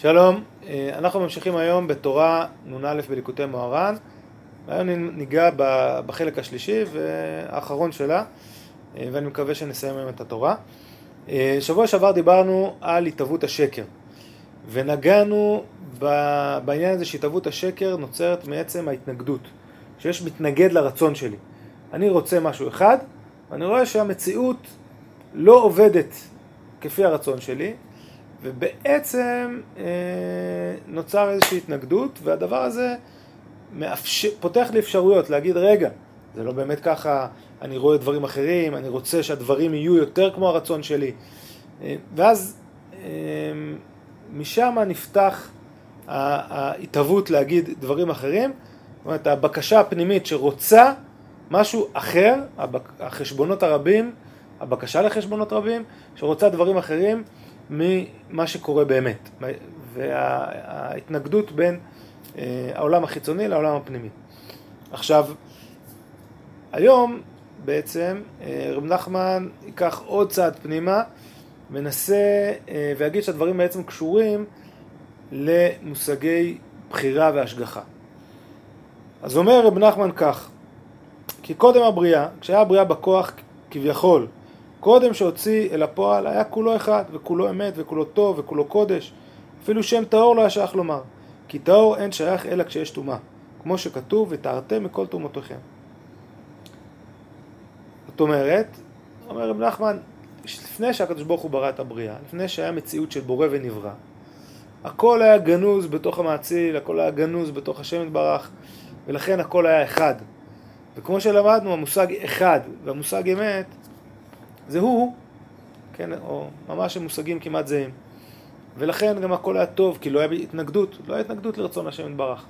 שלום, אה, אנחנו ממשיכים היום בתורה נ"א בליקוטי מוהר"ן היום ניגע בחלק השלישי והאחרון שלה אה, ואני מקווה שנסיים היום את התורה. אה, שבוע שעבר דיברנו על התהוות השקר ונגענו בעניין הזה שהתהוות השקר נוצרת מעצם ההתנגדות שיש מתנגד לרצון שלי. אני רוצה משהו אחד ואני רואה שהמציאות לא עובדת כפי הרצון שלי ובעצם אה, נוצר איזושהי התנגדות, והדבר הזה מאפשר, פותח לי אפשרויות להגיד, רגע, זה לא באמת ככה, אני רואה דברים אחרים, אני רוצה שהדברים יהיו יותר כמו הרצון שלי. אה, ואז אה, משם נפתח ההתהוות להגיד דברים אחרים, זאת אומרת, הבקשה הפנימית שרוצה משהו אחר, החשבונות הרבים, הבקשה לחשבונות רבים, שרוצה דברים אחרים, ממה שקורה באמת, וההתנגדות בין אה, העולם החיצוני לעולם הפנימי. עכשיו, היום בעצם אה, רב נחמן ייקח עוד צעד פנימה, מנסה אה, ויגיד שהדברים בעצם קשורים למושגי בחירה והשגחה. אז אומר רב נחמן כך, כי קודם הבריאה, כשהיה הבריאה בכוח כביכול קודם שהוציא אל הפועל היה כולו אחד, וכולו אמת, וכולו טוב, וכולו קודש. אפילו שם טהור לא היה שייך לומר, כי טהור אין שייך אלא כשיש טומאה, כמו שכתוב, וטהרתם מכל תרומותיכם. זאת אומרת, אומר רב נחמן, לפני שהקדוש ברוך הוא ברא את הבריאה, לפני שהיה מציאות של בורא ונברא, הכל היה גנוז בתוך המאציל, הכל היה גנוז בתוך השם יתברך, ולכן הכל היה אחד. וכמו שלמדנו, המושג אחד והמושג אמת זה הוא, כן, או ממש הם מושגים כמעט זהים. ולכן גם הכל היה טוב, כי לא היה התנגדות, לא היה התנגדות לרצון השם יתברך.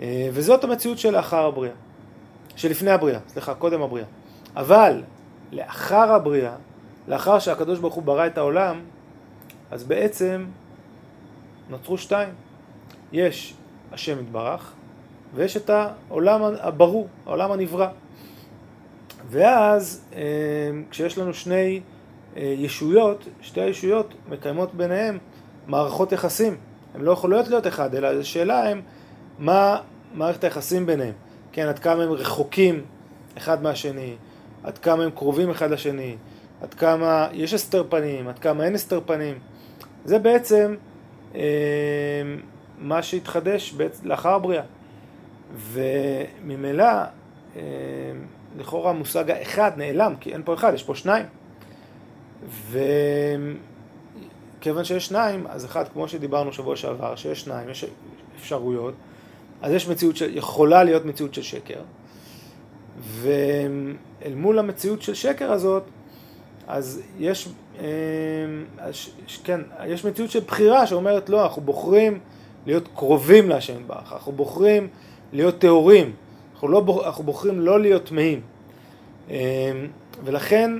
אה, וזאת המציאות שלאחר הבריאה, שלפני הבריאה, סליחה, קודם הבריאה. אבל לאחר הבריאה, לאחר שהקדוש ברוך הוא ברא את העולם, אז בעצם נוצרו שתיים. יש השם יתברך, ויש את העולם הברור, העולם הנברא. ואז אה, כשיש לנו שני אה, ישויות, שתי הישויות מקיימות ביניהם מערכות יחסים. הן לא יכולות להיות אחד, אלא השאלה הם מה מערכת היחסים ביניהם. כן, עד כמה הם רחוקים אחד מהשני, עד כמה הם קרובים אחד לשני, עד כמה יש הסתר פנים, עד כמה אין הסתר פנים. זה בעצם אה, מה שהתחדש לאחר הבריאה. וממילא אה, לכאורה המושג האחד נעלם, כי אין פה אחד, יש פה שניים. וכיוון שיש שניים, אז אחד, כמו שדיברנו שבוע שעבר, שיש שניים, יש אפשרויות, אז יש מציאות שיכולה להיות מציאות של שקר, ואל מול המציאות של שקר הזאת, אז יש, אה, כן, יש מציאות של בחירה שאומרת לא, אנחנו בוחרים להיות קרובים להשם יתברך, אנחנו בוחרים להיות טהורים, אנחנו, לא, אנחנו בוחרים לא להיות טמאים. אמ, ולכן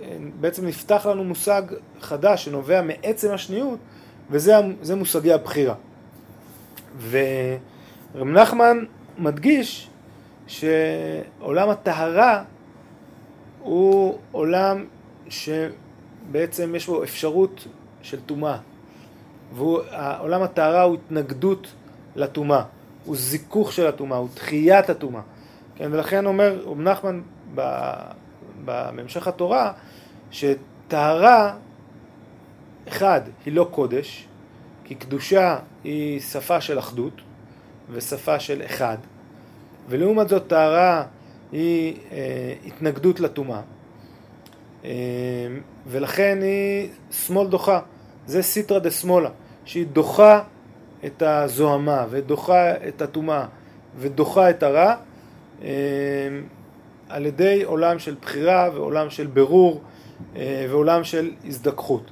אמ, בעצם נפתח לנו מושג חדש שנובע מעצם השניות, וזה מושגי הבחירה. ורב נחמן מדגיש שעולם הטהרה הוא עולם שבעצם יש בו אפשרות של טומאה. ועולם הטהרה הוא התנגדות לטומאה. הוא זיכוך של הטומאה, הוא דחיית הטומאה. כן, ולכן אומר רב נחמן בהמשך התורה, שטהרה, אחד, היא לא קודש, כי קדושה היא שפה של אחדות ושפה של אחד, ולעומת זאת טהרה היא אה, התנגדות לטומאה, אה, ולכן היא שמאל דוחה, זה סיטרא דה שמאלה, שהיא דוחה את הזוהמה ודוחה את הטומאה ודוחה את הרע אה, על ידי עולם של בחירה ועולם של ברור אה, ועולם של הזדככות.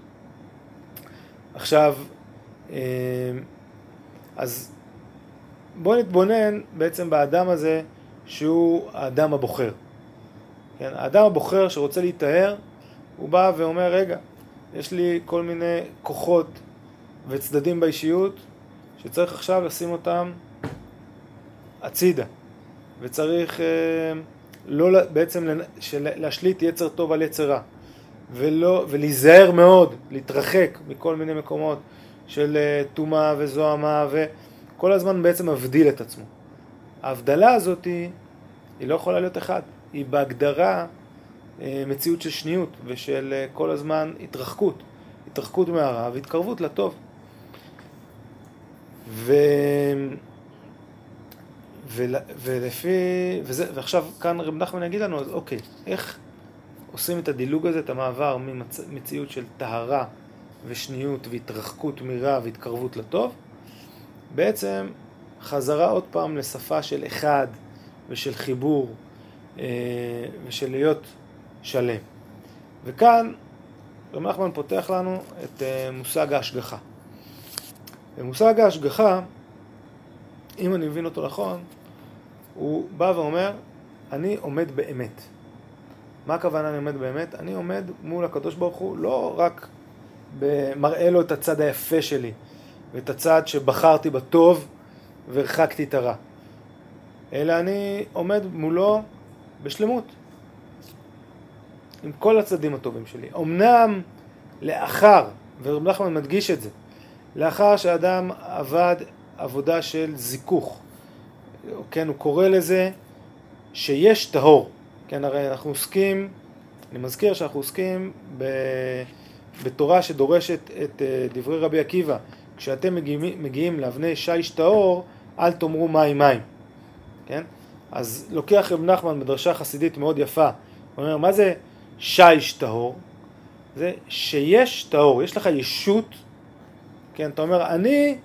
עכשיו, אה, אז בואו נתבונן בעצם באדם הזה שהוא האדם הבוחר. כן, האדם הבוחר שרוצה להיטהר, הוא בא ואומר, רגע, יש לי כל מיני כוחות וצדדים באישיות שצריך עכשיו לשים אותם הצידה, וצריך אה, לא, בעצם להשליט יצר טוב על יצר רע, ולא, ולהיזהר מאוד, להתרחק מכל מיני מקומות של אה, טומאה וזוהמה, וכל הזמן בעצם מבדיל את עצמו. ההבדלה הזאת היא, היא לא יכולה להיות אחד, היא בהגדרה אה, מציאות של שניות ושל כל הזמן התרחקות, התרחקות מהרע והתקרבות לטוב. ו... ול... ולפי... וזה... ועכשיו כאן רב נחמן יגיד לנו, אז אוקיי, איך עושים את הדילוג הזה, את המעבר ממציאות של טהרה ושניות והתרחקות מרע והתקרבות לטוב, בעצם חזרה עוד פעם לשפה של אחד ושל חיבור אה, ושל להיות שלם. וכאן רב נחמן פותח לנו את אה, מושג ההשגחה. ומושג ההשגחה, אם אני מבין אותו נכון, הוא בא ואומר, אני עומד באמת. מה הכוונה אני עומד באמת? אני עומד מול הקדוש ברוך הוא לא רק מראה לו את הצד היפה שלי ואת הצד שבחרתי בטוב והרחקתי את הרע, אלא אני עומד מולו בשלמות, עם כל הצדדים הטובים שלי. אמנם לאחר, ורב נחמן מדגיש את זה, לאחר שאדם עבד עבודה של זיכוך, כן, הוא קורא לזה שיש טהור. כן, הרי אנחנו עוסקים, אני מזכיר שאנחנו עוסקים ב, בתורה שדורשת את אה, דברי רבי עקיבא. כשאתם מגיעים, מגיעים לאבני שיש טהור, אל תאמרו מים מים. כן? אז לוקח רב נחמן בדרשה חסידית מאוד יפה. הוא אומר, מה זה שיש טהור? זה שיש טהור, יש לך ישות, כן, אתה אומר, אני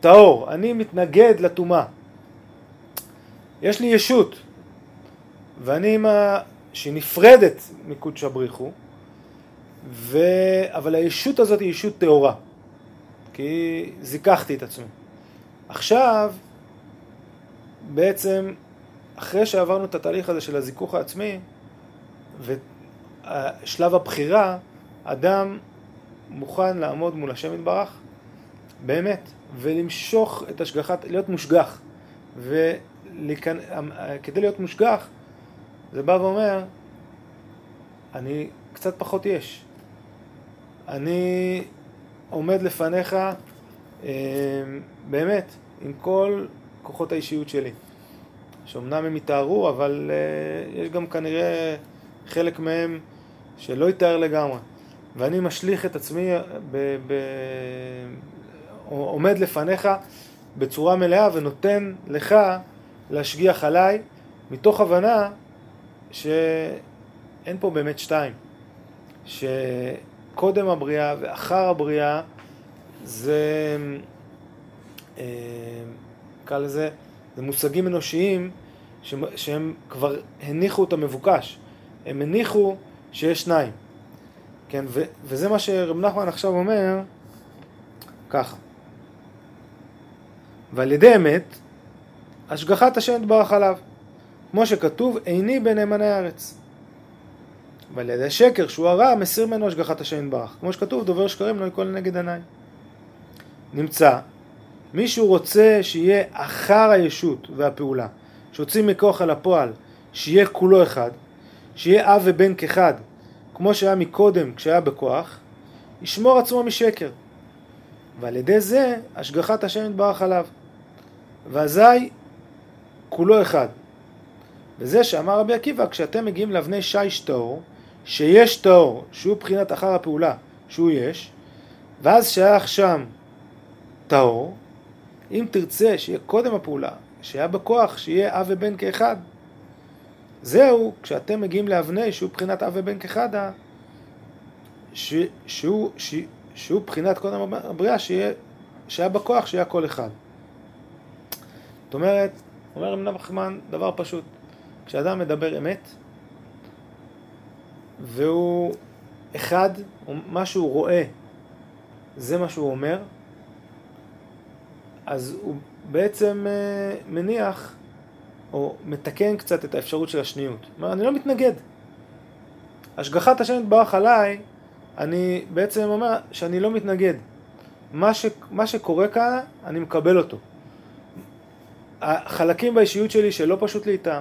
טהור, אני מתנגד לטומאה. יש לי ישות, ואני עם ה... שהיא נפרדת מקודשא בריחו, ו... אבל הישות הזאת היא ישות טהורה, כי זיככתי את עצמי. עכשיו, בעצם, אחרי שעברנו את התהליך הזה של הזיכוך העצמי, ושלב הבחירה, אדם מוכן לעמוד מול השם יתברך, באמת, ולמשוך את השגחת, להיות מושגח. וכדי להיות מושגח, זה בא ואומר, אני קצת פחות יש. אני עומד לפניך אה, באמת עם כל כוחות האישיות שלי. שאומנם הם יתארו, אבל אה, יש גם כנראה חלק מהם שלא יתאר לגמרי. ואני משליך את עצמי, ב, ב, עומד לפניך בצורה מלאה ונותן לך להשגיח עליי, מתוך הבנה שאין פה באמת שתיים. שקודם הבריאה ואחר הבריאה זה, אה, נקרא לזה, זה מושגים אנושיים שהם כבר הניחו את המבוקש. הם הניחו שיש שניים. כן, ו, וזה מה שרב נחמן עכשיו אומר, ככה. ועל ידי אמת, השגחת השם יתברך עליו. כמו שכתוב, איני בנאמני הארץ. ועל ידי שקר, שהוא הרע, מסיר ממנו השגחת השם יתברך. כמו שכתוב, דובר שקרים לא ייכון לנגד עיניי. נמצא, מישהו רוצה שיהיה אחר הישות והפעולה, שהוציא מכוח אל הפועל, שיהיה כולו אחד, שיהיה אב ובן כאחד, כמו שהיה מקודם כשהיה בכוח, ישמור עצמו משקר. ועל ידי זה השגחת השם יתברך עליו. ואזי כולו אחד. וזה שאמר רבי עקיבא, כשאתם מגיעים לאבני שיש טהור, שיש טהור, שהוא בחינת אחר הפעולה, שהוא יש, ואז שייך שם טהור, אם תרצה שיהיה קודם הפעולה, שהיה בכוח, שיהיה אב ובן כאחד, זהו, כשאתם מגיעים לאבני שהוא בחינת אב ובן כאחד, ש, שהוא, ש, שהוא בחינת קודם הבריאה, שיהיה, שהיה בכוח, שיהיה כל אחד. זאת אומרת, אומר רב נחמן דבר פשוט, כשאדם מדבר אמת, והוא אחד, מה שהוא רואה, זה מה שהוא אומר, אז הוא בעצם אה, מניח או מתקן קצת את האפשרות של השניות. אומר, אני לא מתנגד. השגחת השם יתברך עליי, אני בעצם אומר שאני לא מתנגד. מה, ש, מה שקורה כאן, אני מקבל אותו. החלקים באישיות שלי שלא פשוט לי איתם,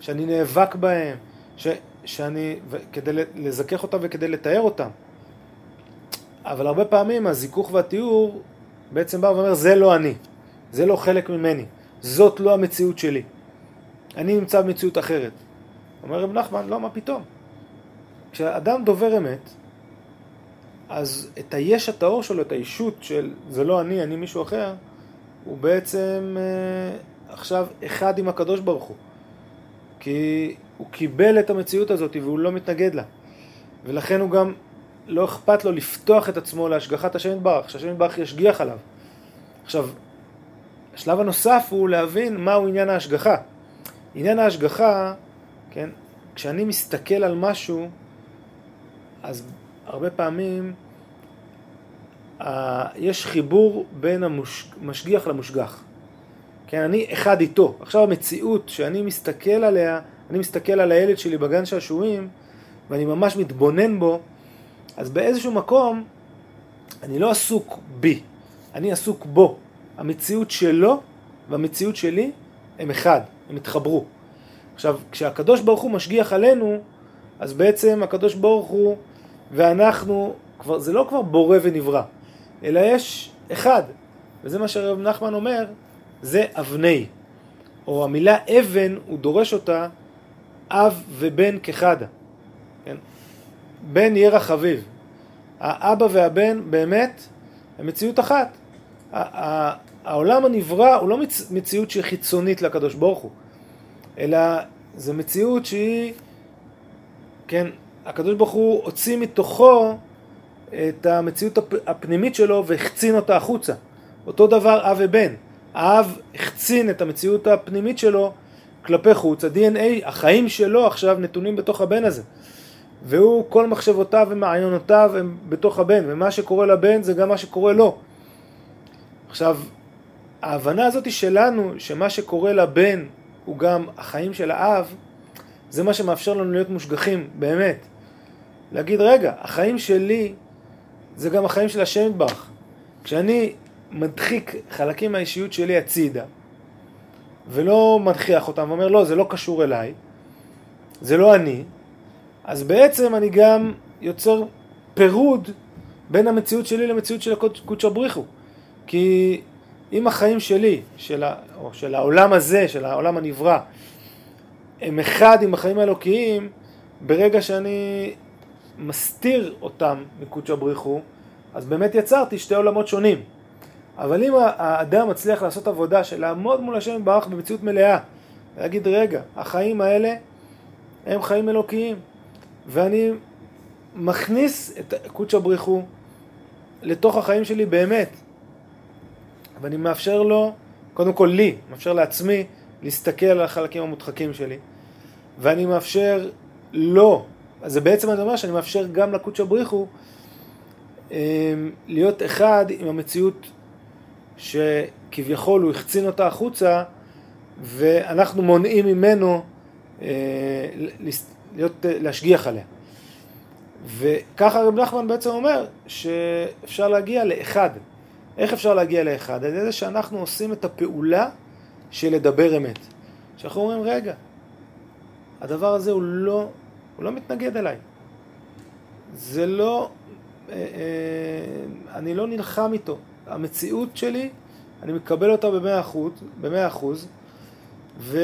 שאני נאבק בהם, ש, שאני, כדי לזכך אותם וכדי לתאר אותם, אבל הרבה פעמים הזיכוך והתיאור בעצם בא ואומר, זה לא אני, זה לא חלק ממני, זאת לא המציאות שלי. אני נמצא במציאות אחרת. אומר רב נחמן, לא, מה פתאום? כשאדם דובר אמת, אז את היש הטהור שלו, את הישות של זה לא אני, אני מישהו אחר, הוא בעצם אה, עכשיו אחד עם הקדוש ברוך הוא. כי הוא קיבל את המציאות הזאת והוא לא מתנגד לה. ולכן הוא גם לא אכפת לו לפתוח את עצמו להשגחת השם יתברך, שהשם יתברך ישגיח עליו. עכשיו, השלב הנוסף הוא להבין מהו עניין ההשגחה. עניין ההשגחה, כן, כשאני מסתכל על משהו, אז הרבה פעמים אה, יש חיבור בין המשגיח למושגח. כן, אני אחד איתו. עכשיו המציאות שאני מסתכל עליה, אני מסתכל על הילד שלי בגן שעשועים, ואני ממש מתבונן בו, אז באיזשהו מקום אני לא עסוק בי, אני עסוק בו. המציאות שלו והמציאות שלי הם אחד, הם התחברו. עכשיו, כשהקדוש ברוך הוא משגיח עלינו, אז בעצם הקדוש ברוך הוא ואנחנו, כבר, זה לא כבר בורא ונברא, אלא יש אחד. וזה מה שהרב נחמן אומר, זה אבני. או המילה אבן, הוא דורש אותה אב ובן כחדה. כן? בן ירח חביב. האבא והבן באמת הם מציאות אחת. העולם הנברא הוא לא מציאות שהיא חיצונית לקדוש ברוך הוא, אלא זו מציאות שהיא, כן, הקדוש ברוך הוא הוציא מתוכו את המציאות הפנימית שלו והחצין אותה החוצה. אותו דבר אב ובן. האב החצין את המציאות הפנימית שלו כלפי חוץ. ה-DNA, החיים שלו עכשיו נתונים בתוך הבן הזה. והוא, כל מחשבותיו ומעיינותיו הם בתוך הבן, ומה שקורה לבן זה גם מה שקורה לו. עכשיו, ההבנה הזאת שלנו, שמה שקורה לבן הוא גם החיים של האב, זה מה שמאפשר לנו להיות מושגחים, באמת. להגיד, רגע, החיים שלי זה גם החיים של השם יתברך. כשאני מדחיק חלקים מהאישיות שלי הצידה, ולא מנכיח אותם, ואומר, לא, זה לא קשור אליי, זה לא אני, אז בעצם אני גם יוצר פירוד בין המציאות שלי למציאות של קודשא בריחו. כי אם החיים שלי, של, ה, או של העולם הזה, של העולם הנברא, הם אחד עם החיים האלוקיים, ברגע שאני מסתיר אותם מקודשא בריחו, אז באמת יצרתי שתי עולמות שונים. אבל אם האדם מצליח לעשות עבודה של לעמוד מול השם יתברך במציאות מלאה, להגיד רגע, החיים האלה הם חיים אלוקיים, ואני מכניס את קודשא בריחו לתוך החיים שלי באמת, ואני מאפשר לו, קודם כל לי, מאפשר לעצמי להסתכל על החלקים המודחקים שלי, ואני מאפשר לו, אז זה בעצם אני אומר שאני מאפשר גם לקודשא בריחו אמ, להיות אחד עם המציאות שכביכול הוא החצין אותה החוצה ואנחנו מונעים ממנו אה, להיות, להשגיח עליה. וככה רב נחמן בעצם אומר שאפשר להגיע לאחד. איך אפשר להגיע לאחד? על ידי זה שאנחנו עושים את הפעולה של לדבר אמת. שאנחנו אומרים, רגע, הדבר הזה הוא לא, הוא לא מתנגד אליי. זה לא, אה, אה, אני לא נלחם איתו. המציאות שלי, אני מקבל אותה במאה אחוז, במאה אחוז, ו...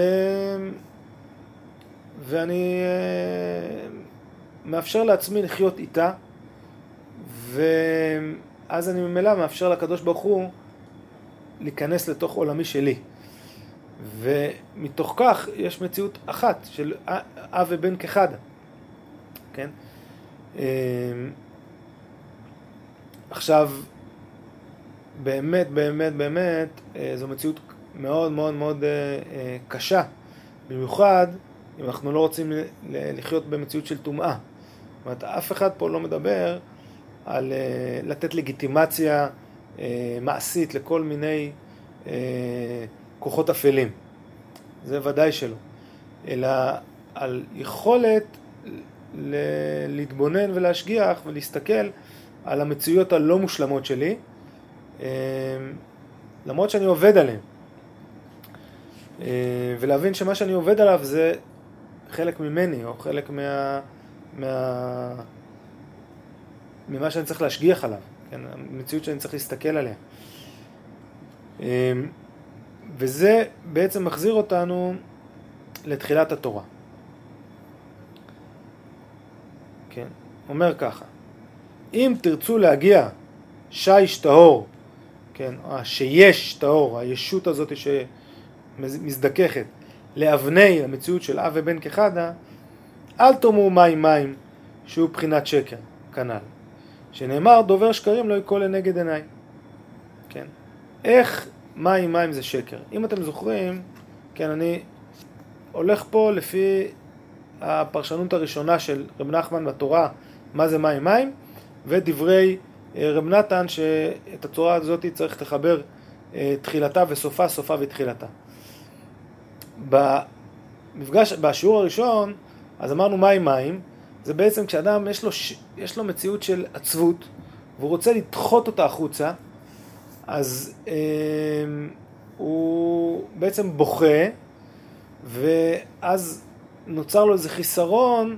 ואני אה, מאפשר לעצמי לחיות איתה, ואז אני ממילא מאפשר לקדוש ברוך הוא להיכנס לתוך עולמי שלי. ומתוך כך יש מציאות אחת של אב ובן כחד, כן? אה, עכשיו, באמת, באמת, באמת, אה, זו מציאות מאוד מאוד מאוד קשה, במיוחד אם אנחנו לא רוצים לחיות במציאות של טומאה. זאת אומרת, אף אחד פה לא מדבר על uh, לתת לגיטימציה uh, מעשית לכל מיני uh, כוחות אפלים. זה ודאי שלא. אלא על יכולת ל- להתבונן ולהשגיח ולהסתכל על המציאויות הלא מושלמות שלי, למרות שאני עובד עליהן. ולהבין שמה שאני עובד עליו זה חלק ממני, או חלק מה... מה... ממה שאני צריך להשגיח עליו, כן? המציאות שאני צריך להסתכל עליה. אמ, וזה בעצם מחזיר אותנו לתחילת התורה. כן, אומר ככה, אם תרצו להגיע שיש טהור, כן, שיש טהור, הישות הזאת שמזדככת, לאבני המציאות של אב ובן כחדה, אל תאמרו מים מים, שהוא בחינת שקר, כנ"ל. שנאמר דובר שקרים לא יקול לנגד עיניי. כן. איך מים מים זה שקר? אם אתם זוכרים, כן, אני הולך פה לפי הפרשנות הראשונה של רב נחמן בתורה, מה זה מים מים, ודברי אה, רב נתן שאת הצורה הזאת צריך לחבר אה, תחילתה וסופה, סופה ותחילתה. במפגש, בשיעור הראשון, אז אמרנו מים מים, זה בעצם כשאדם יש לו, יש לו מציאות של עצבות, והוא רוצה לדחות אותה החוצה, אז אה, הוא בעצם בוכה, ואז נוצר לו איזה חיסרון,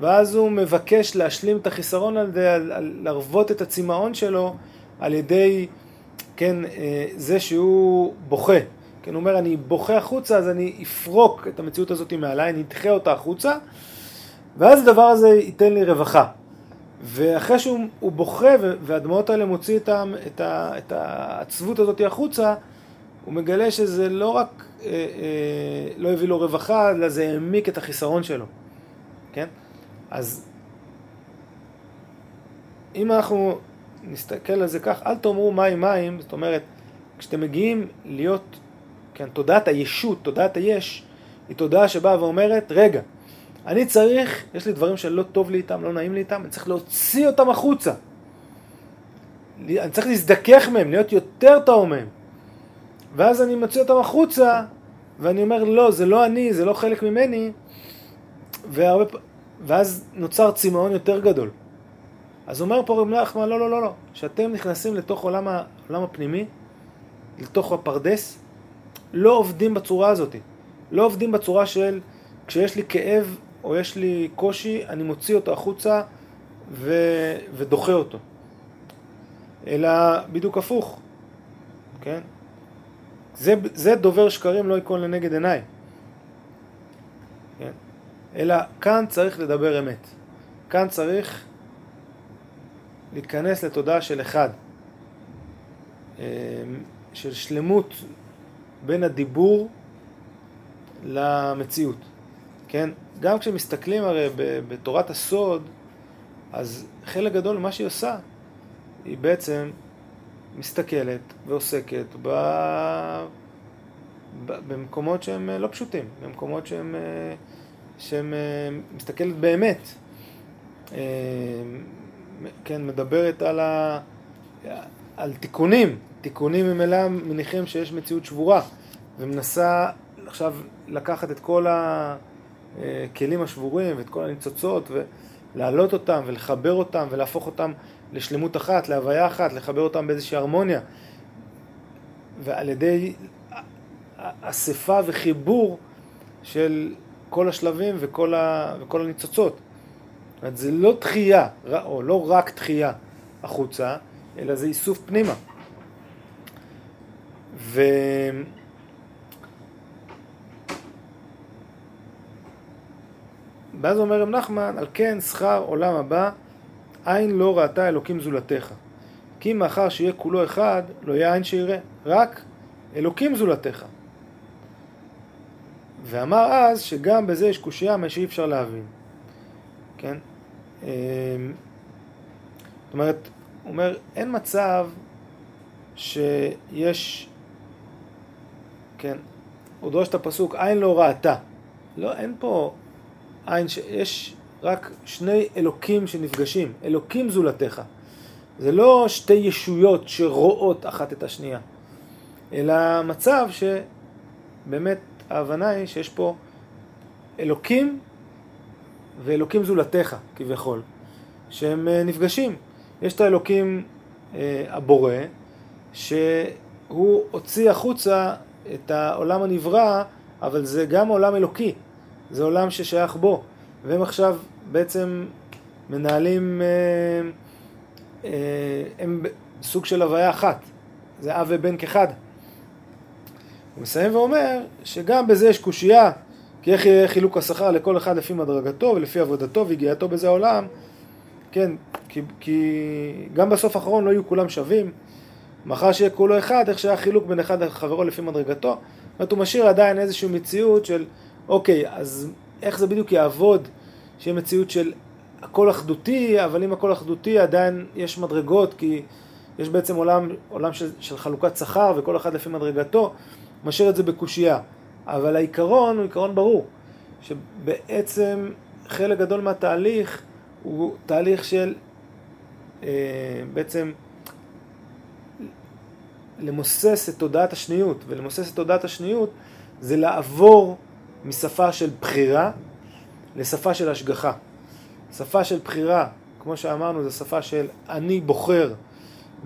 ואז הוא מבקש להשלים את החיסרון הזה, להרוות את הצמאון שלו על ידי, כן, אה, זה שהוא בוכה. כן, הוא אומר, אני בוכה החוצה, אז אני אפרוק את המציאות הזאת מעליי, אני אדחה אותה החוצה, ואז הדבר הזה ייתן לי רווחה. ואחרי שהוא בוכה והדמעות האלה מוציא את, את, את העצבות הזאת החוצה, הוא מגלה שזה לא רק אה, אה, לא הביא לו רווחה, אלא זה העמיק את החיסרון שלו, כן? אז אם אנחנו נסתכל על זה כך, אל תאמרו מים מים, זאת אומרת, כשאתם מגיעים להיות, כן, תודעת הישות, תודעת היש, היא תודעה שבאה ואומרת, רגע, אני צריך, יש לי דברים שלא טוב לי איתם, לא נעים לי איתם, אני צריך להוציא אותם החוצה. אני צריך להזדכך מהם, להיות יותר טהור מהם. ואז אני מוציא אותם החוצה, ואני אומר, לא, זה לא אני, זה לא חלק ממני, והרבה, ואז נוצר צמאון יותר גדול. אז אומר פה רב נחמן, לא, לא, לא, לא, כשאתם נכנסים לתוך עולם, העולם הפנימי, לתוך הפרדס, לא עובדים בצורה הזאת. לא עובדים בצורה של כשיש לי כאב או יש לי קושי, אני מוציא אותו החוצה ו... ודוחה אותו. אלא בדיוק הפוך, כן? זה, זה דובר שקרים לא ייכון לנגד עיניי. כן? אלא כאן צריך לדבר אמת. כאן צריך להיכנס לתודעה של אחד, אמ, של שלמות בין הדיבור למציאות. כן? גם כשמסתכלים הרי בתורת הסוד, אז חלק גדול ממה שהיא עושה, היא בעצם מסתכלת ועוסקת ב... במקומות שהם לא פשוטים, במקומות שהם, שהם מסתכלת באמת, כן, מדברת על, ה... על תיקונים, תיקונים ממילא מניחים שיש מציאות שבורה, ומנסה עכשיו לקחת את כל הכלים השבורים ואת כל הניצוצות ולהעלות אותם ולחבר אותם ולהפוך אותם לשלמות אחת, להוויה אחת, לחבר אותם באיזושהי הרמוניה. ועל ידי אספה וחיבור של כל השלבים וכל, ה, וכל הניצוצות. זאת אומרת, זה לא דחייה, או לא רק דחייה החוצה, אלא זה איסוף פנימה. ו... ואז אומר רב נחמן, על כן שכר עולם הבא עין לא ראתה אלוקים זולתך. כי מאחר שיהיה כולו אחד, לא יהיה עין שיראה, רק אלוקים זולתך. ואמר אז שגם בזה יש קושייה מה שאי אפשר להבין. כן? אמ, זאת אומרת, הוא אומר, אין מצב שיש, כן, הוא דורש את הפסוק, עין לא ראתה. לא, אין פה עין, יש רק שני אלוקים שנפגשים, אלוקים זולתך. זה לא שתי ישויות שרואות אחת את השנייה, אלא מצב שבאמת ההבנה היא שיש פה אלוקים ואלוקים זולתך כביכול, שהם אה, נפגשים. יש את האלוקים אה, הבורא, שהוא הוציא החוצה את העולם הנברא, אבל זה גם עולם אלוקי, זה עולם ששייך בו. והם עכשיו בעצם מנהלים, אה, הם סוג של הוויה אחת, זה אב ובן כאחד. הוא מסיים ואומר שגם בזה יש קושייה, כי איך יהיה חילוק השכר לכל אחד לפי מדרגתו ולפי עבודתו והגיעתו בזה העולם, כן, כי, כי גם בסוף האחרון לא יהיו כולם שווים, מחר שיהיה כולו אחד, איך שהיה חילוק בין אחד לחברו לפי מדרגתו, זאת אומרת הוא משאיר עדיין איזושהי מציאות של אוקיי, אז איך זה בדיוק יעבוד, שיהיה מציאות של הכל אחדותי, אבל אם הכל אחדותי עדיין יש מדרגות, כי יש בעצם עולם, עולם של, של חלוקת שכר וכל אחד לפי מדרגתו, משאיר את זה בקושייה. אבל העיקרון הוא עיקרון ברור, שבעצם חלק גדול מהתהליך הוא תהליך של אה, בעצם למוסס את תודעת השניות, ולמוסס את תודעת השניות זה לעבור משפה של בחירה לשפה של השגחה. שפה של בחירה, כמו שאמרנו, זו שפה של אני בוחר,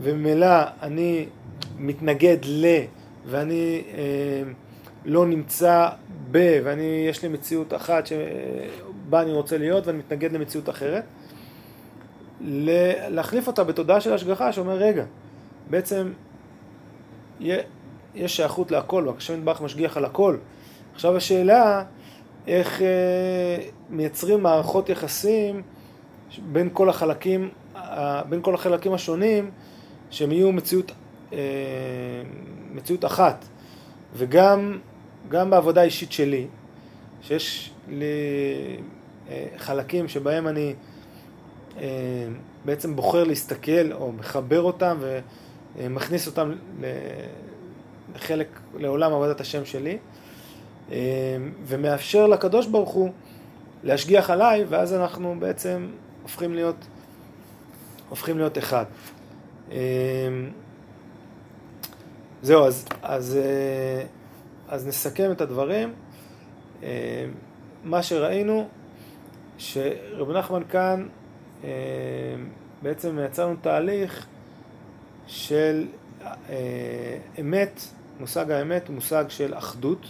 וממילא אני מתנגד ל, ואני אה, לא נמצא ב, ואני, יש לי מציאות אחת שבה אני רוצה להיות, ואני מתנגד למציאות אחרת. להחליף אותה בתודעה של השגחה שאומר, רגע, בעצם יש שייכות להכל, והקשב נדבך משגיח על הכל. עכשיו השאלה, איך אה, מייצרים מערכות יחסים בין כל החלקים, בין כל החלקים השונים, שהם יהיו מציאות, אה, מציאות אחת. וגם גם בעבודה האישית שלי, שיש לי אה, חלקים שבהם אני בעצם בוחר להסתכל או מחבר אותם ומכניס אותם לחלק, לעולם עבודת השם שלי. אמ, ומאפשר לקדוש ברוך הוא להשגיח עליי, ואז אנחנו בעצם הופכים להיות, הופכים להיות אחד. אמ, זהו, אז, אז, אה, אז נסכם את הדברים. אמ, מה שראינו, שרב נחמן כאן בעצם מייצר לנו תהליך של אה, אמת, מושג האמת הוא מושג של אחדות.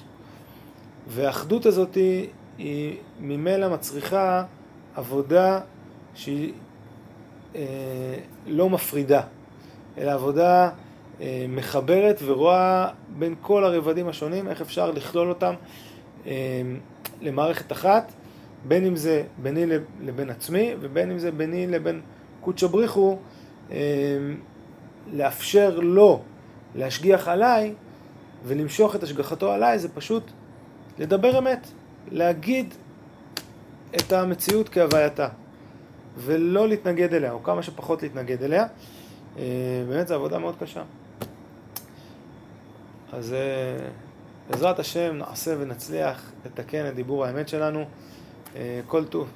והאחדות הזאת היא, ממילא מצריכה עבודה שהיא אה, לא מפרידה, אלא עבודה אה, מחברת ורואה בין כל הרבדים השונים איך אפשר לכלול אותם אה, למערכת אחת, בין אם זה ביני לבין עצמי ובין אם זה ביני לבין קודשא בריחו, אה, לאפשר לו להשגיח עליי ולמשוך את השגחתו עליי זה פשוט לדבר אמת, להגיד את המציאות כהווייתה, ולא להתנגד אליה, או כמה שפחות להתנגד אליה. אה, באמת זו עבודה מאוד קשה. אז אה, בעזרת השם נעשה ונצליח לתקן את דיבור האמת שלנו. אה, כל טוב.